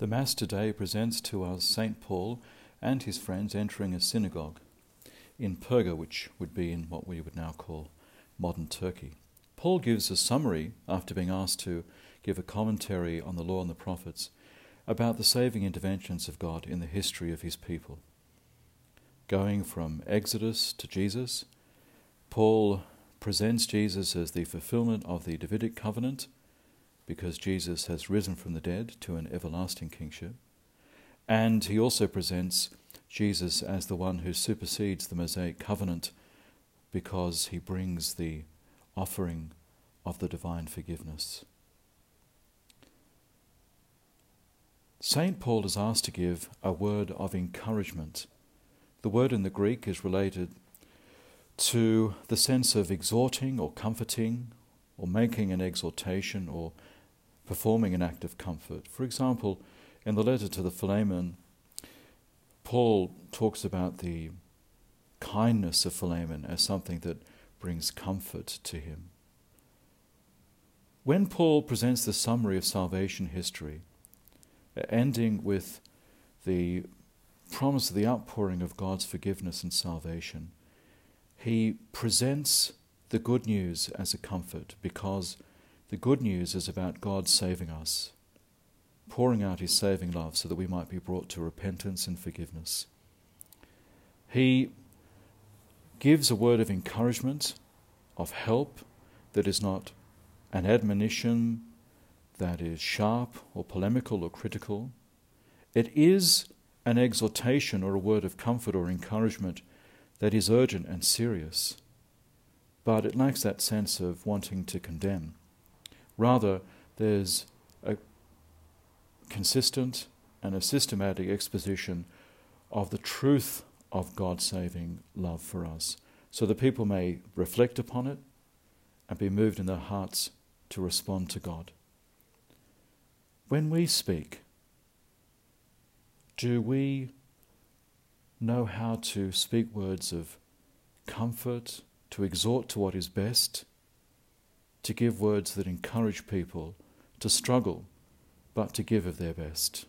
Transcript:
The Mass today presents to us St. Paul and his friends entering a synagogue in Perga, which would be in what we would now call modern Turkey. Paul gives a summary, after being asked to give a commentary on the law and the prophets, about the saving interventions of God in the history of his people. Going from Exodus to Jesus, Paul presents Jesus as the fulfillment of the Davidic covenant because Jesus has risen from the dead to an everlasting kingship. And he also presents Jesus as the one who supersedes the Mosaic covenant because he brings the offering of the divine forgiveness. St. Paul is asked to give a word of encouragement. The word in the Greek is related to the sense of exhorting or comforting or making an exhortation or performing an act of comfort. For example, in the letter to the Philemon, Paul talks about the kindness of Philemon as something that brings comfort to him. When Paul presents the summary of salvation history, ending with the promise of the outpouring of God's forgiveness and salvation, he presents the good news as a comfort because the good news is about God saving us, pouring out his saving love so that we might be brought to repentance and forgiveness. He gives a word of encouragement, of help that is not an admonition that is sharp or polemical or critical. It is an exhortation or a word of comfort or encouragement that is urgent and serious, but it lacks that sense of wanting to condemn. Rather, there's a consistent and a systematic exposition of the truth of God's saving love for us, so that people may reflect upon it and be moved in their hearts to respond to God. When we speak, do we know how to speak words of comfort, to exhort to what is best? To give words that encourage people to struggle, but to give of their best.